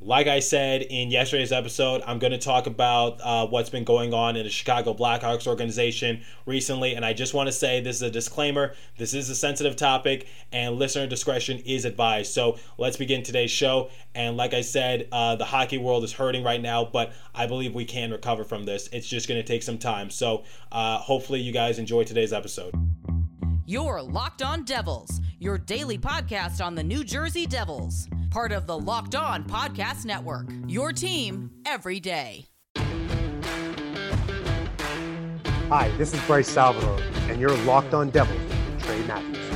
Like I said in yesterday's episode, I'm going to talk about uh, what's been going on in the Chicago Blackhawks organization recently. And I just want to say this is a disclaimer. This is a sensitive topic, and listener discretion is advised. So let's begin today's show. And like I said, uh, the hockey world is hurting right now, but I believe we can recover from this. It's just going to take some time. So uh, hopefully, you guys enjoy today's episode. You're Locked On Devils, your daily podcast on the New Jersey Devils, part of the Locked On Podcast Network. Your team every day. Hi, this is Bryce Salvador, and you're Locked On Devils with Trey Matthews.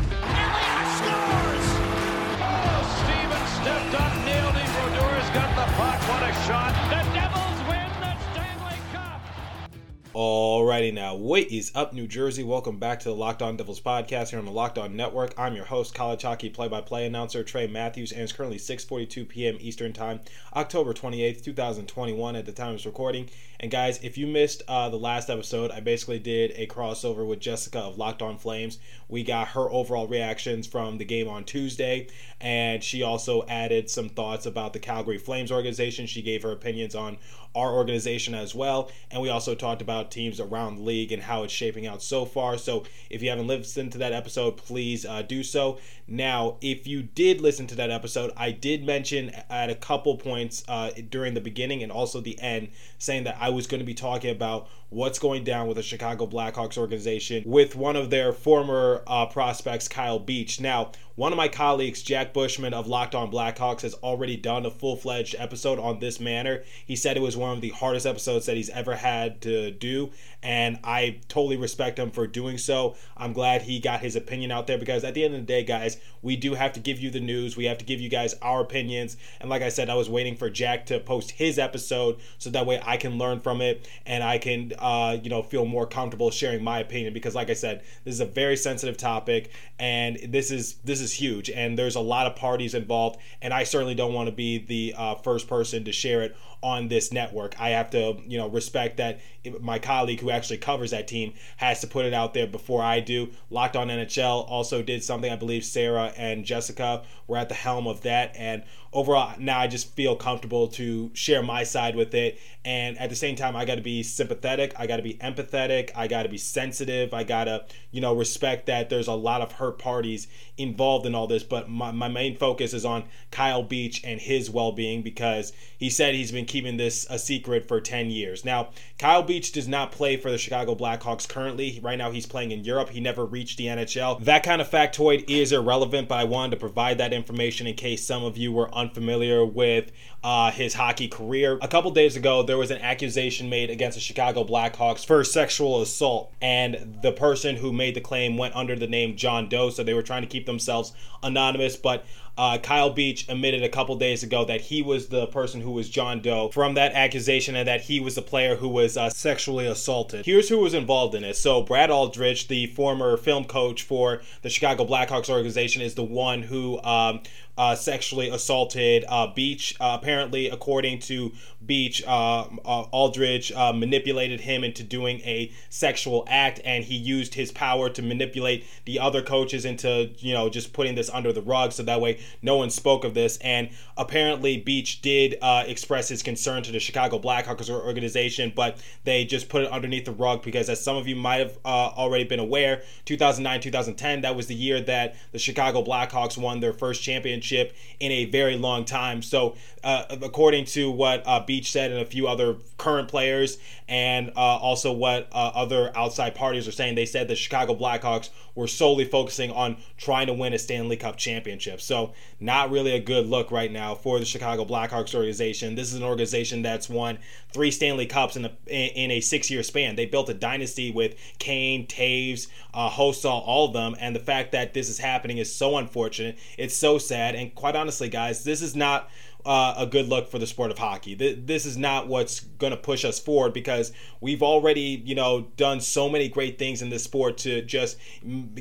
Alrighty now, what is up, New Jersey? Welcome back to the Locked On Devils podcast here on the Locked On Network. I'm your host, college hockey play-by-play announcer Trey Matthews, and it's currently 6:42 p.m. Eastern Time, October 28th, 2021, at the time of this recording. And guys, if you missed uh, the last episode, I basically did a crossover with Jessica of Locked On Flames. We got her overall reactions from the game on Tuesday, and she also added some thoughts about the Calgary Flames organization. She gave her opinions on our organization as well, and we also talked about teams around the league and how it's shaping out so far. So if you haven't listened to that episode, please uh, do so. Now, if you did listen to that episode, I did mention at a couple points uh, during the beginning and also the end saying that I was going to be talking about what's going down with the Chicago Blackhawks organization with one of their former uh, prospects, Kyle Beach. Now, one of my colleagues, Jack Bushman of Locked On Blackhawks, has already done a full fledged episode on this manner. He said it was one of the hardest episodes that he's ever had to do, and I totally respect him for doing so. I'm glad he got his opinion out there because at the end of the day, guys, we do have to give you the news. We have to give you guys our opinions. And like I said, I was waiting for Jack to post his episode so that way I can learn from it and I can, uh, you know, feel more comfortable sharing my opinion because, like I said, this is a very sensitive topic and this is this is huge and there's a lot of parties involved and I certainly don't want to be the uh, first person to share it on this network. I have to, you know, respect that my colleague who actually covers that team has to put it out there before I do. Locked on NHL also did something. I believe Sarah and Jessica were at the helm of that, and overall, now I just feel comfortable to share my side with it. And at the same time, I got to be sympathetic. I got to be empathetic. I got to be sensitive. I got to, you know, respect that there's a lot of hurt parties involved in all this. But my, my main focus is on Kyle Beach and his well being because he said he's been keeping this a secret for 10 years. Now, Kyle Beach does not play for the Chicago Blackhawks currently. Right now, he's playing in Europe. He never reached the NHL. That kind of factoid is irrelevant, but I wanted to provide that information in case some of you were unfamiliar with uh, his hockey career. A couple days ago, there was an accusation made against the Chicago Blackhawks for sexual assault, and the person who made the claim went under the name John Doe, so they were trying to keep themselves anonymous, but uh, Kyle Beach admitted a couple days ago that he was the person who was John Doe from that accusation and that he was the player who was uh, sexually assaulted. Here's who was involved in it. So, Brad Aldrich, the former film coach for the Chicago Blackhawks organization, is the one who um, uh, sexually assaulted uh, Beach. Uh, apparently, according to Beach, uh, uh, Aldridge uh, manipulated him into doing a sexual act, and he used his power to manipulate the other coaches into, you know, just putting this under the rug, so that way no one spoke of this. And apparently, Beach did express his concern to the Chicago Blackhawks organization, but they just put it underneath the rug because, as some of you might have already been aware, 2009, 2010, that was the year that the Chicago Blackhawks won their first championship in a very long time. So, uh, according to what uh, Beach said and a few other current players, and uh, also what uh, other outside parties are saying, they said the Chicago Blackhawks were solely focusing on trying to win a Stanley Cup championship. So, not really a good look right now for the Chicago Blackhawks organization. This is an organization that's won three Stanley Cups in a in a six year span. They built a dynasty with Kane, Toews, uh, Hossa, all of them, and the fact that this is happening is so unfortunate. It's so sad, and quite honestly, guys, this is not uh, a good look for the sport of hockey. This is not what's going to push us forward because we've already, you know, done so many great things in this sport to just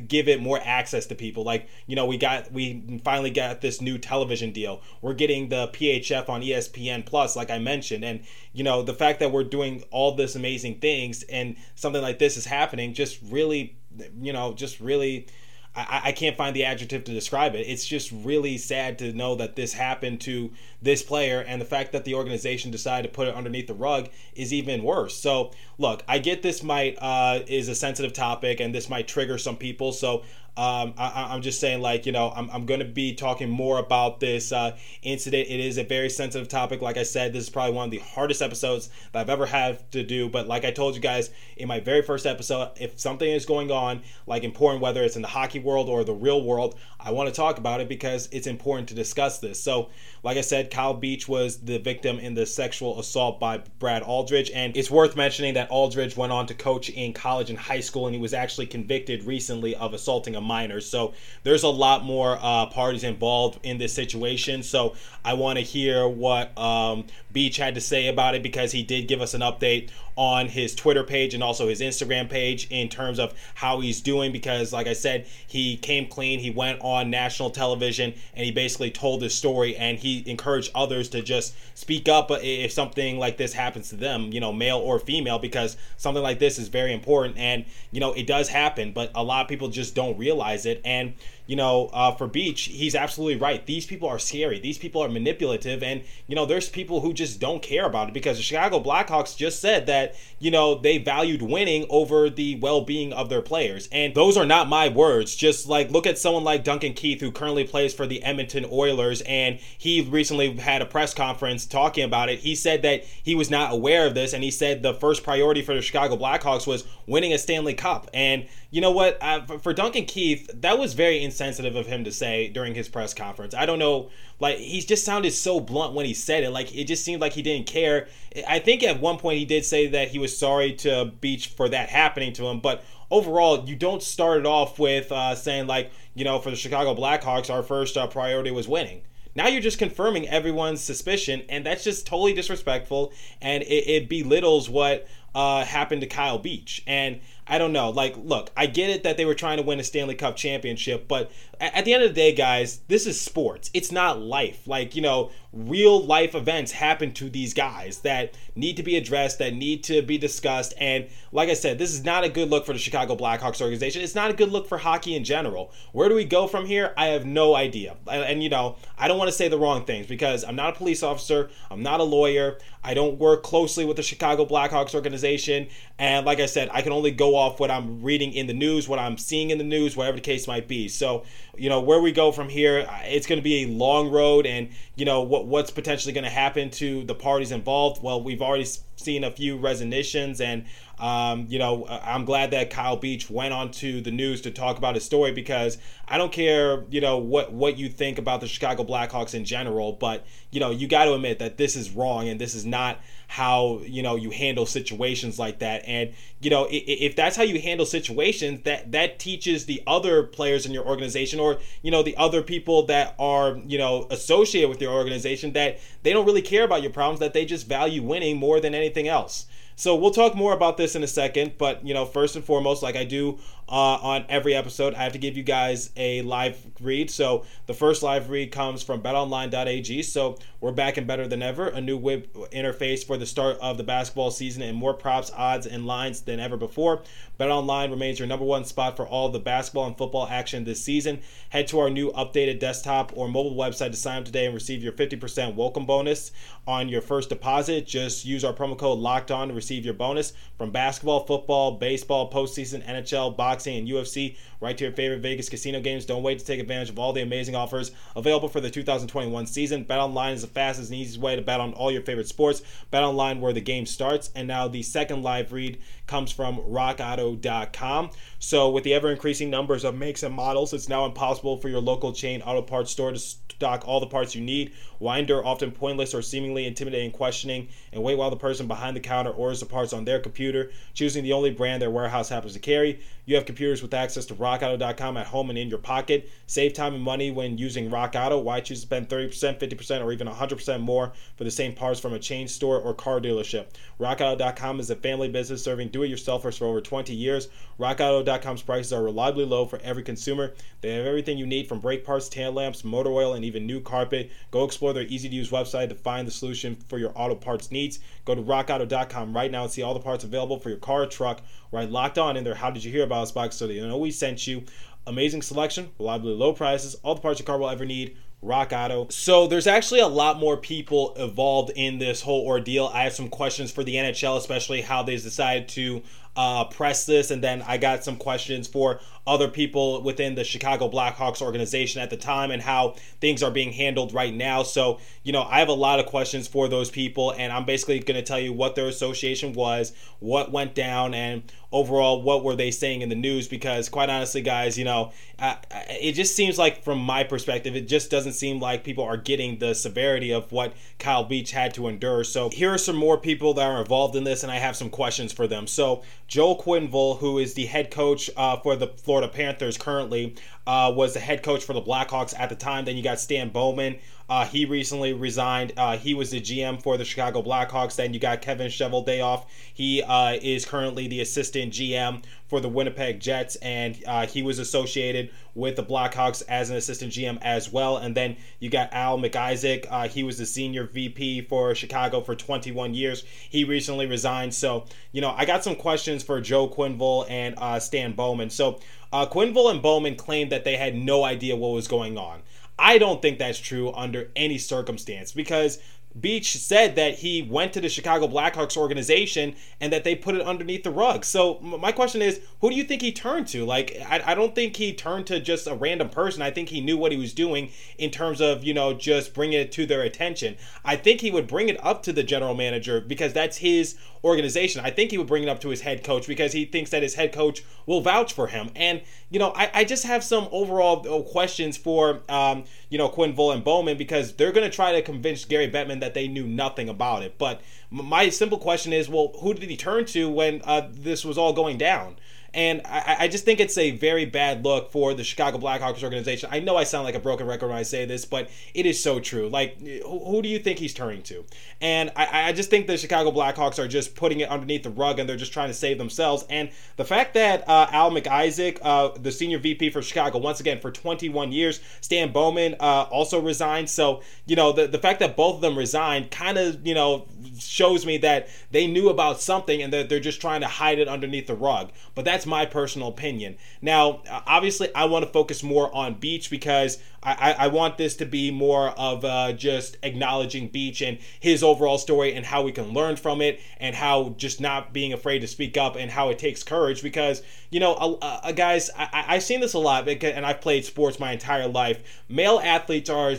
give it more access to people. Like, you know, we got we finally got this new television deal. We're getting the PHF on ESPN Plus, like I mentioned, and you know, the fact that we're doing all this amazing things and something like this is happening just really, you know, just really I, I can't find the adjective to describe it. It's just really sad to know that this happened to this player, and the fact that the organization decided to put it underneath the rug is even worse. So, look, I get this might uh, is a sensitive topic, and this might trigger some people. So um, I, am just saying, like, you know, I'm, I'm going to be talking more about this uh, incident. It is a very sensitive topic. Like I said, this is probably one of the hardest episodes that I've ever had to do. But like I told you guys in my very first episode, if something is going on, like important, whether it's in the hockey world or the real world, I want to talk about it because it's important to discuss this. So, like I said, Kyle Beach was the victim in the sexual assault by Brad Aldridge. And it's worth mentioning that Aldridge went on to coach in college and high school, and he was actually convicted recently of assaulting a minor. So there's a lot more uh, parties involved in this situation. So I want to hear what um, Beach had to say about it because he did give us an update on his Twitter page and also his Instagram page in terms of how he's doing. Because, like I said, he came clean. He went on national television and he basically told his story and he encouraged others to just speak up if something like this happens to them, you know, male or female, because something like this is very important. And, you know, it does happen, but a lot of people just don't realize it. And, you know, uh, for Beach, he's absolutely right. These people are scary. These people are manipulative, and you know, there's people who just don't care about it because the Chicago Blackhawks just said that you know they valued winning over the well-being of their players, and those are not my words. Just like look at someone like Duncan Keith, who currently plays for the Edmonton Oilers, and he recently had a press conference talking about it. He said that he was not aware of this, and he said the first priority for the Chicago Blackhawks was winning a Stanley Cup, and you know what? Uh, for Duncan Keith, that was very insensitive of him to say during his press conference. I don't know, like he just sounded so blunt when he said it. Like it just seemed like he didn't care. I think at one point he did say that he was sorry to Beach for that happening to him, but overall, you don't start it off with uh, saying like, you know, for the Chicago Blackhawks, our first uh, priority was winning. Now you're just confirming everyone's suspicion, and that's just totally disrespectful, and it, it belittles what uh, happened to Kyle Beach. And I don't know. Like, look, I get it that they were trying to win a Stanley Cup championship, but at the end of the day, guys, this is sports. It's not life. Like, you know, real life events happen to these guys that need to be addressed, that need to be discussed. And like I said, this is not a good look for the Chicago Blackhawks organization. It's not a good look for hockey in general. Where do we go from here? I have no idea. And, and you know, I don't want to say the wrong things because I'm not a police officer, I'm not a lawyer, I don't work closely with the Chicago Blackhawks organization. And like I said, I can only go off what I'm reading in the news, what I'm seeing in the news, whatever the case might be. So, you know, where we go from here, uh, it's going to be a long road. And, you know, what what's potentially going to happen to the parties involved? Well, we've already seen a few resignations and um, you know, I'm glad that Kyle Beach went on to the news to talk about his story because I don't care, you know, what what you think about the Chicago Blackhawks in general, but you know, you got to admit that this is wrong and this is not how you know you handle situations like that. And you know, if, if that's how you handle situations, that that teaches the other players in your organization or you know the other people that are you know associated with your organization that they don't really care about your problems, that they just value winning more than anything else. So we'll talk more about this in a second, but you know, first and foremost, like I do uh, on every episode, I have to give you guys a live read. So the first live read comes from betonline.ag. So we're back and better than ever. A new web interface for the start of the basketball season and more props, odds, and lines than ever before. BetOnline remains your number one spot for all the basketball and football action this season. Head to our new updated desktop or mobile website to sign up today and receive your 50% welcome bonus on your first deposit. Just use our promo code Locked On to receive your bonus from basketball, football, baseball, postseason, NHL, boxing boxing, and UFC right to your favorite Vegas casino games. Don't wait to take advantage of all the amazing offers available for the 2021 season. Bet online is the fastest and easiest way to bet on all your favorite sports. Bet online where the game starts. And now the second live read comes from rockauto.com. So with the ever increasing numbers of makes and models, it's now impossible for your local chain auto parts store to stock all the parts you need. Winder often pointless or seemingly intimidating questioning and wait while the person behind the counter orders the parts on their computer, choosing the only brand their warehouse happens to carry. You have computers with access to rockauto.com at home and in your pocket. Save time and money when using Rock Auto. Why choose to spend 30%, 50%, or even 100% more for the same parts from a chain store or car dealership? RockAuto.com is a family business serving do it yourselfers for over 20 years. RockAuto.com's prices are reliably low for every consumer. They have everything you need from brake parts, tail lamps, motor oil, and even new carpet. Go explore their easy to use website to find the solution for your auto parts needs. Go to rockauto.com right now and see all the parts available for your car or truck write locked on in their. How did you hear about us box so they know we sent you. Amazing selection, reliably low prices, all the parts your car will ever need. Rock Auto. So there's actually a lot more people involved in this whole ordeal. I have some questions for the NHL, especially how they decided to uh, press this, and then I got some questions for other people within the Chicago Blackhawks organization at the time and how things are being handled right now. So, you know, I have a lot of questions for those people, and I'm basically going to tell you what their association was, what went down, and overall what were they saying in the news. Because, quite honestly, guys, you know, uh, it just seems like, from my perspective, it just doesn't seem like people are getting the severity of what Kyle Beach had to endure. So, here are some more people that are involved in this, and I have some questions for them. So, Joel Quenneville, who is the head coach uh, for the Florida Panthers currently, uh, was the head coach for the Blackhawks at the time. Then you got Stan Bowman. Uh, he recently resigned. Uh, he was the GM for the Chicago Blackhawks. Then you got Kevin Cheveldayoff. He uh, is currently the assistant GM for the Winnipeg Jets, and uh, he was associated with the Blackhawks as an assistant GM as well. And then you got Al McIsaac. Uh, he was the senior VP for Chicago for 21 years. He recently resigned. So, you know, I got some questions for Joe Quenneville and Stan Bowman. So, uh, Quenneville and Bowman claimed that they had no idea what was going on. I don't think that's true under any circumstance because Beach said that he went to the Chicago Blackhawks organization and that they put it underneath the rug. So my question is, who do you think he turned to? Like, I, I don't think he turned to just a random person. I think he knew what he was doing in terms of, you know, just bringing it to their attention. I think he would bring it up to the general manager because that's his organization. I think he would bring it up to his head coach because he thinks that his head coach will vouch for him. And, you know, I, I just have some overall uh, questions for, um, you know, Quinn Quenneville and Bowman because they're going to try to convince Gary Bettman that they knew nothing about it. But my simple question is, well, who did he turn to when uh, this was all going down? And I, I, just think it's a very bad look for the Chicago Blackhawks organization. I know I sound like a broken record when I say this, but it is so true. Like, who, who do you think he's turning to? And I, I, just think the Chicago Blackhawks are just putting it underneath the rug and they're just trying to save themselves. And the fact that uh, Al McIsaac, uh, the senior VP for Chicago, once again for 21 years, Stan Bowman uh, also resigned. So, you know, the, the fact that both of them resigned kind of, you know, shows me that they knew about something and that they're just trying to hide it underneath the rug. But that's my personal opinion. Now, obviously, I want to focus more on Beach because I, I want this to be more of uh, just acknowledging Beach and his overall story and how we can learn from it and how just not being afraid to speak up and how it takes courage because, you know, uh, uh, guys, I, I've seen this a lot because, and I've played sports my entire life. Male athletes are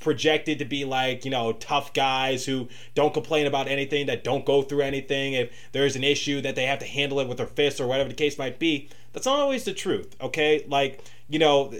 projected to be like you know tough guys who don't complain about anything that don't go through anything. If there's an issue that they have to handle it with their fists or whatever the case might be that's not always the truth okay? Like you know,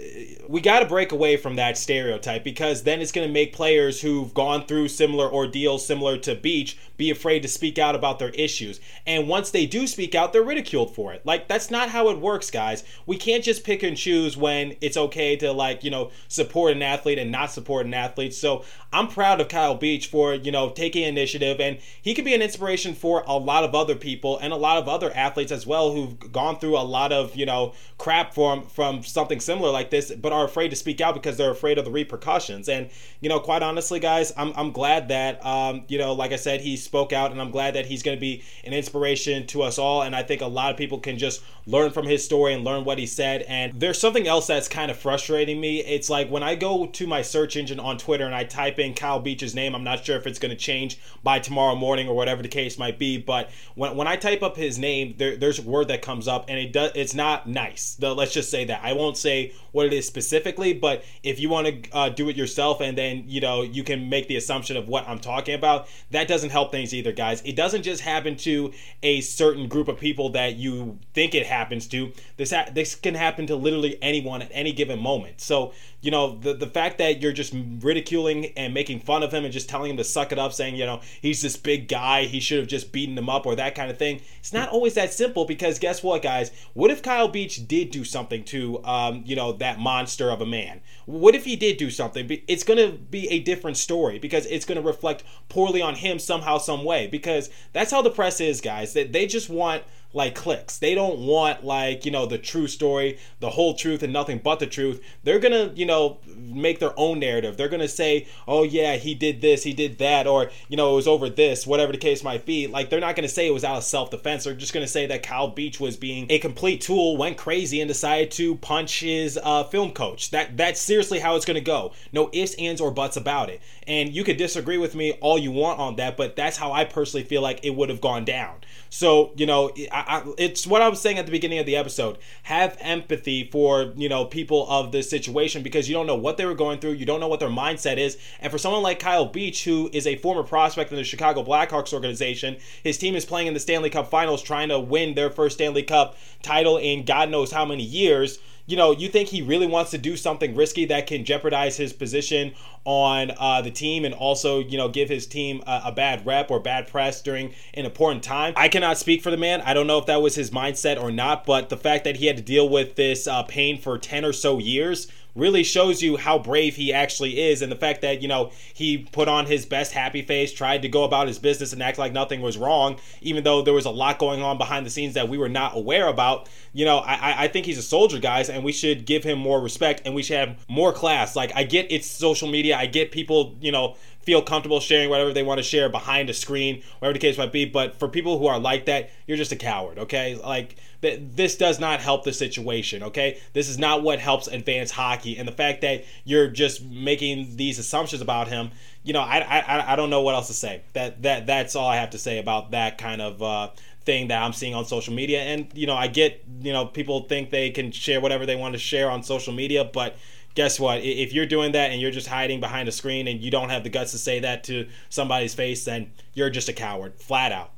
we got to break away from that stereotype because then it's going to make players who've gone through similar ordeals similar to Beach be afraid to speak out about their issues. And once they do speak out, they're ridiculed for it. Like, that's not how it works, guys. We can't just pick and choose when it's okay to, like, you know, support an athlete and not support an athlete. So I'm proud of Kyle Beach for, you know, taking initiative. And he could be an inspiration for a lot of other people and a lot of other athletes as well who've gone through a lot of, you know, crap from, from something something similar like this, but are afraid to speak out because they're afraid of the repercussions. And you know, quite honestly, guys, I'm I'm glad that um, you know, like I said, he spoke out, and I'm glad that he's going to be an inspiration to us all. And I think a lot of people can just learn from his story and learn what he said. And there's something else that's kind of frustrating me. It's like when I go to my search engine on Twitter and I type in Kyle Beach's name, I'm not sure if it's going to change by tomorrow morning or whatever the case might be. But when, when I type up his name, there, there's a word that comes up, and it does. It's not nice. The, let's just say that I won't say what it is specifically, but if you want to uh, do it yourself and then you know you can make the assumption of what I'm talking about, that doesn't help things either, guys. It doesn't just happen to a certain group of people that you think it happens to. This ha- this can happen to literally anyone at any given moment. So you know the the fact that you're just ridiculing and making fun of him and just telling him to suck it up, saying you know he's this big guy, he should have just beaten him up or that kind of thing. It's not always that simple because guess what, guys? What if Kyle Beach did do something to um, you know that monster of a man? What if he did do something? It's going to be a different story because it's going to reflect poorly on him somehow, some way. Because that's how the press is, guys. That they just want like clicks. They don't want like, you know, the true story, the whole truth and nothing but the truth. They're going to, you know, make their own narrative. They're going to say, "Oh yeah, he did this, he did that," or, you know, it was over this, whatever the case might be. Like they're not going to say it was out of self-defense. They're just going to say that Kyle Beach was being a complete tool, went crazy and decided to punch his uh, film coach. That that's seriously how it's going to go. No ifs, ands or buts about it. And you could disagree with me all you want on that, but that's how I personally feel like it would have gone down. So, you know, I, I, it's what I was saying at the beginning of the episode. Have empathy for, you know, people of this situation because you don't know what they were going through. You don't know what their mindset is. And for someone like Kyle Beach, who is a former prospect in the Chicago Blackhawks organization, his team is playing in the Stanley Cup finals trying to win their first Stanley Cup title in God knows how many years you know, you think he really wants to do something risky that can jeopardize his position on uh, the team and also, you know, give his team a, a, bad rep or bad press during an important time. I cannot speak for the man. I don't know if that was his mindset or not, but the fact that he had to deal with this uh, pain for 10 or so years really shows you how brave he actually is and the fact that you know he put on his best happy face tried to go about his business and act like nothing was wrong even though there was a lot going on behind the scenes that we were not aware about. You know i i think he's a soldier guys and we should give him more respect and we should have more class. Like i get it's social media. I get people you know feel comfortable sharing whatever they want to share behind a screen, whatever the case might be. But for people who are like that, you're just a coward, okay? Like, th- this does not help the situation, okay? This is not what helps advance hockey. And the fact that you're just making these assumptions about him, you know, I, I, I don't know what else to say. That, that That's all I have to say about that kind of. Uh, thing that I'm seeing on social media. And, you know, I get, you know, people think they can share whatever they want to share on social media, but guess what? If you're doing that and you're just hiding behind a screen and you don't have the guts to say that to somebody's face, then you're just a coward, flat out.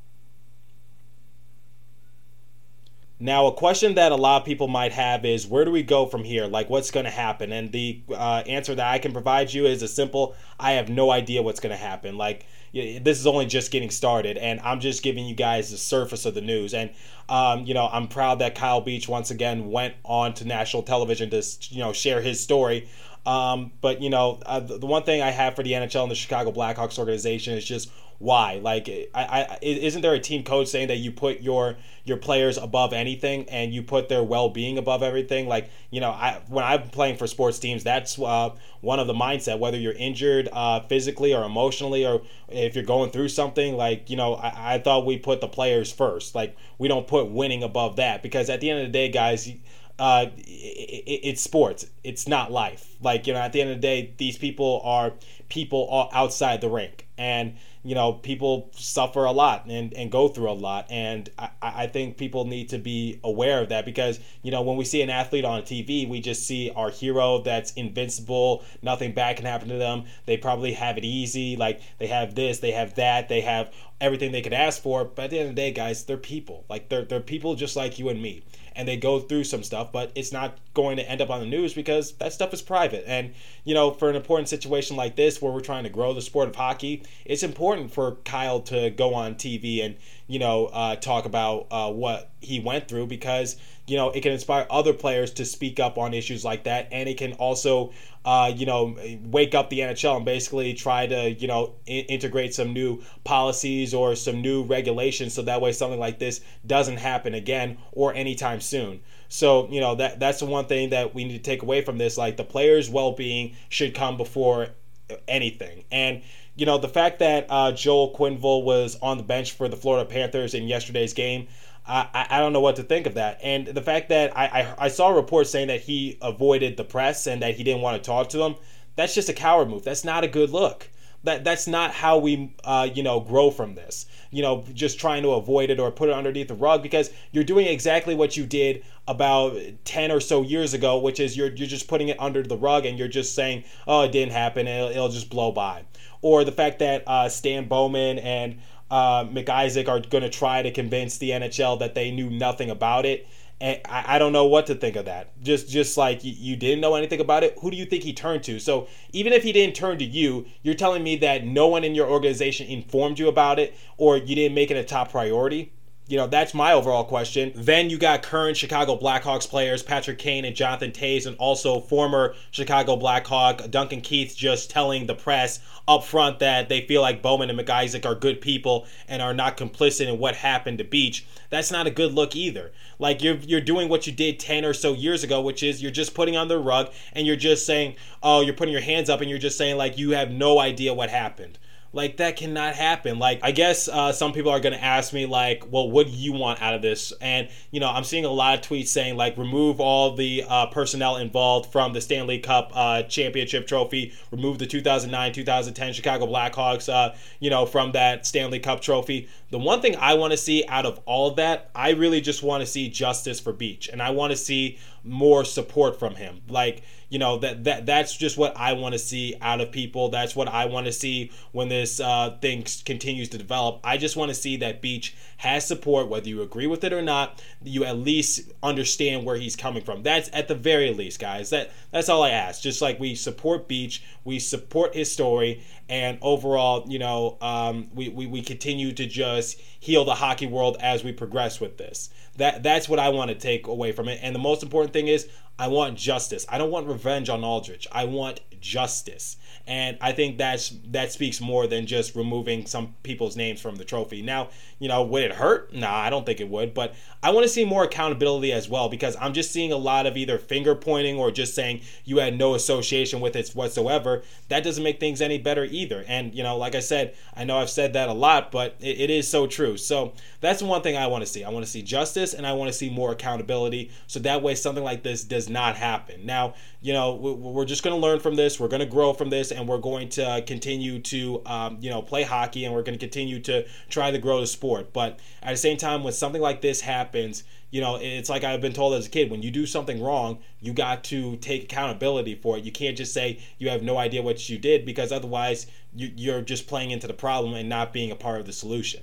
Now, a question that a lot of people might have is where do we go from here? Like, what's going to happen? And the uh, answer that I can provide you is a simple I have no idea what's going to happen. Like, this is only just getting started, and I'm just giving you guys the surface of the news. And, um, you know, I'm proud that Kyle Beach once again went on to national television to, you know, share his story. Um, but, you know, uh, the one thing I have for the NHL and the Chicago Blackhawks organization is just why? Like, I, I isn't there a team coach saying that you put your your players above anything and you put their well being above everything? Like, you know, I when I'm playing for sports teams, that's uh, one of the mindset. Whether you're injured uh, physically or emotionally, or if you're going through something, like you know, I, I thought we put the players first. Like, we don't put winning above that because at the end of the day, guys uh, it, it's sports. It's not life. Like you know, at the end of the day, these people are people outside the rink, and you know, people suffer a lot and, and go through a lot. And I, I think people need to be aware of that because, you know, when we see an athlete on TV, we just see our hero that's invincible, nothing bad can happen to them. They probably have it easy. Like they have this, they have that, they have everything they could ask for. But at the end of the day, guys, they're people. Like they're, they're people just like you and me and they go through some stuff, but it's not going to end up on the news because that stuff is private. And, you know, for an important situation like this where we're trying to grow the sport of hockey, it's important for Kyle to go on TV and, you know, uh, talk about uh, what he went through because, you know, it can inspire other players to speak up on issues like that. And it can also uh, you know, wake up the NHL and basically try to, you know, I- integrate some new policies or some new regulations so that way something like this doesn't happen again or anytime soon. So, you know, that that's the one thing that we need to take away from this. Like the players' well-being should come before anything. And you know, the fact that uh, Joel Quenneville was on the bench for the Florida Panthers in yesterday's game, I, I don't know what to think of that. And the fact that I, I, I saw reports saying that he avoided the press and that he didn't want to talk to them, that's just a coward move. That's not a good look. That that's not how we uh, you know grow from this. You know, just trying to avoid it or put it underneath the rug because you're doing exactly what you did about 10 or so years ago, which is you're you're just putting it under the rug and you're just saying, "Oh, it didn't happen. It'll, it'll just blow by." Or the fact that uh, Stan Bowman and uh, McIsaac are going to try to convince the NHL that they knew nothing about it. And I, I don't know what to think of that. Just just like you, you didn't know anything about it, who do you think he turned to? So even if he didn't turn to you, you're telling me that no one in your organization informed you about it or you didn't make it a top priority? You know, that's my overall question. Then you got current Chicago Blackhawks players, Patrick Kane and Jonathan Toews, and also former Chicago Blackhawk Duncan Keith just telling the press up front that they feel like Bowman and McIsaac are good people and are not complicit in what happened to Beach. That's not a good look either. Like you're you're doing what you did 10 or so years ago, which is you're just putting on the rug and you're just saying, "Oh, you're putting your hands up and you're just saying like you have no idea what happened." Like that cannot happen. Like I guess uh, some people are gonna ask me like, well, what do you want out of this? And you know, I'm seeing a lot of tweets saying like, remove all the uh, personnel involved from the Stanley Cup uh, championship trophy, remove the 2009-2010 Chicago Blackhawks, uh, you know, from that Stanley Cup trophy. The one thing I want to see out of all of that, I really just want to see justice for Beach, and I want to see more support from him. Like you know that that that's just what I want to see out of people. That's what I want to see when this uh, thing continues to develop. I just want to see that Beach has support, whether you agree with it or not. You at least understand where he's coming from. That's at the very least, guys. That that's all I ask. Just like we support Beach, we support his story, and overall, you know, um, we, we we continue to just heal the hockey world as we progress with this. That that's what I want to take away from it. And the most important thing is I want justice. I don't want revenge on Aldrich. I want justice. And I think that's that speaks more than just removing some people's names from the trophy. Now, you know, would it hurt? Nah, I don't think it would, but I want to see more accountability as well because I'm just seeing a lot of either finger pointing or just saying you had no association with it whatsoever. That doesn't make things any better either. And, you know, like I said, I know I've said that a lot, but it, it is so true. So that's one thing I want to see. I want to see justice and I want to see more accountability so that way something like this does not happen. Now, you know, we're just going to learn from this. We're going to grow from this, and we're going to continue to, um, you know, play hockey, and we're going to continue to try to grow the sport. But at the same time, when something like this happens, you know, it's like I've been told as a kid when you do something wrong, you got to take accountability for it. You can't just say you have no idea what you did because otherwise you're just playing into the problem and not being a part of the solution.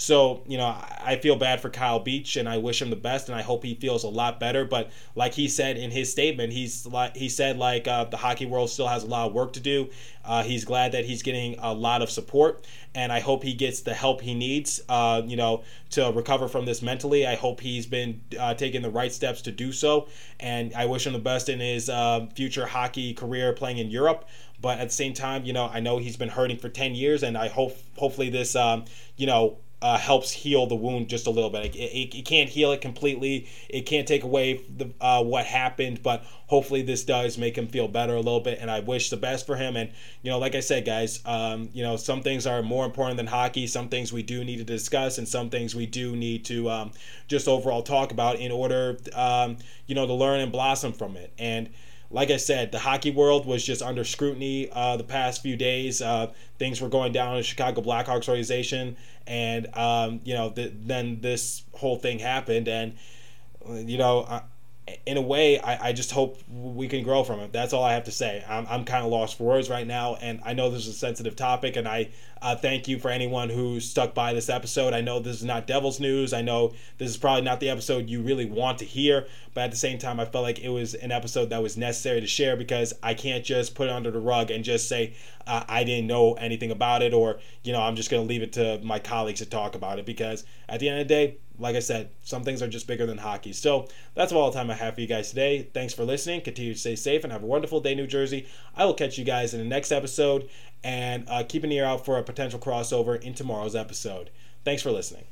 So, you know, I feel bad for Kyle Beach and I wish him the best and I hope he feels a lot better. But like he said in his statement, he's like he said like uh, the hockey world still has a lot of work to do. Uh, he's glad that he's getting a lot of support and I hope he gets the help he needs, uh, you know, to recover from this mentally. I hope he's been uh, taking the right steps to do so. And I wish him the best in his uh, future hockey career playing in Europe. But at the same time, you know, I know he's been hurting for 10 years and I hope hopefully this, um, you know, uh, helps heal the wound just a little bit. It, it, it, can't heal it completely. It can't take away the, uh, what happened, but hopefully this does make him feel better a little bit. And I wish the best for him. And you know, like I said, guys, um, you know, some things are more important than hockey. Some things we do need to discuss, and some things we do need to um, just overall talk about in order, um, you know, to learn and blossom from it. And like I said, the hockey world was just under scrutiny uh, the past few days. Uh, things were going down in the Chicago Blackhawks organization, and um, you know, th- then this whole thing happened, and you know, in a way, I, I just hope we can grow from it. That's all I have to say. I'm, I'm kind of lost for words right now, and I know this is a sensitive topic, and I uh, thank you for anyone who stuck by this episode. I know this is not Devil's News. I know this is probably not the episode you really want to hear, but at the same time, I felt like it was an episode that was necessary to share because I can't just put it under the rug and just say uh, I didn't know anything about it, or you know, I'm just going to leave it to my colleagues to talk about it because at the end of the day, like I said, some things are just bigger than hockey. So that's all the time I have for you guys today. Thanks for listening. Continue to stay safe and have a wonderful day, New Jersey. I will catch you guys in the next episode and uh, keep an ear out for a potential crossover in tomorrow's episode. Thanks for listening.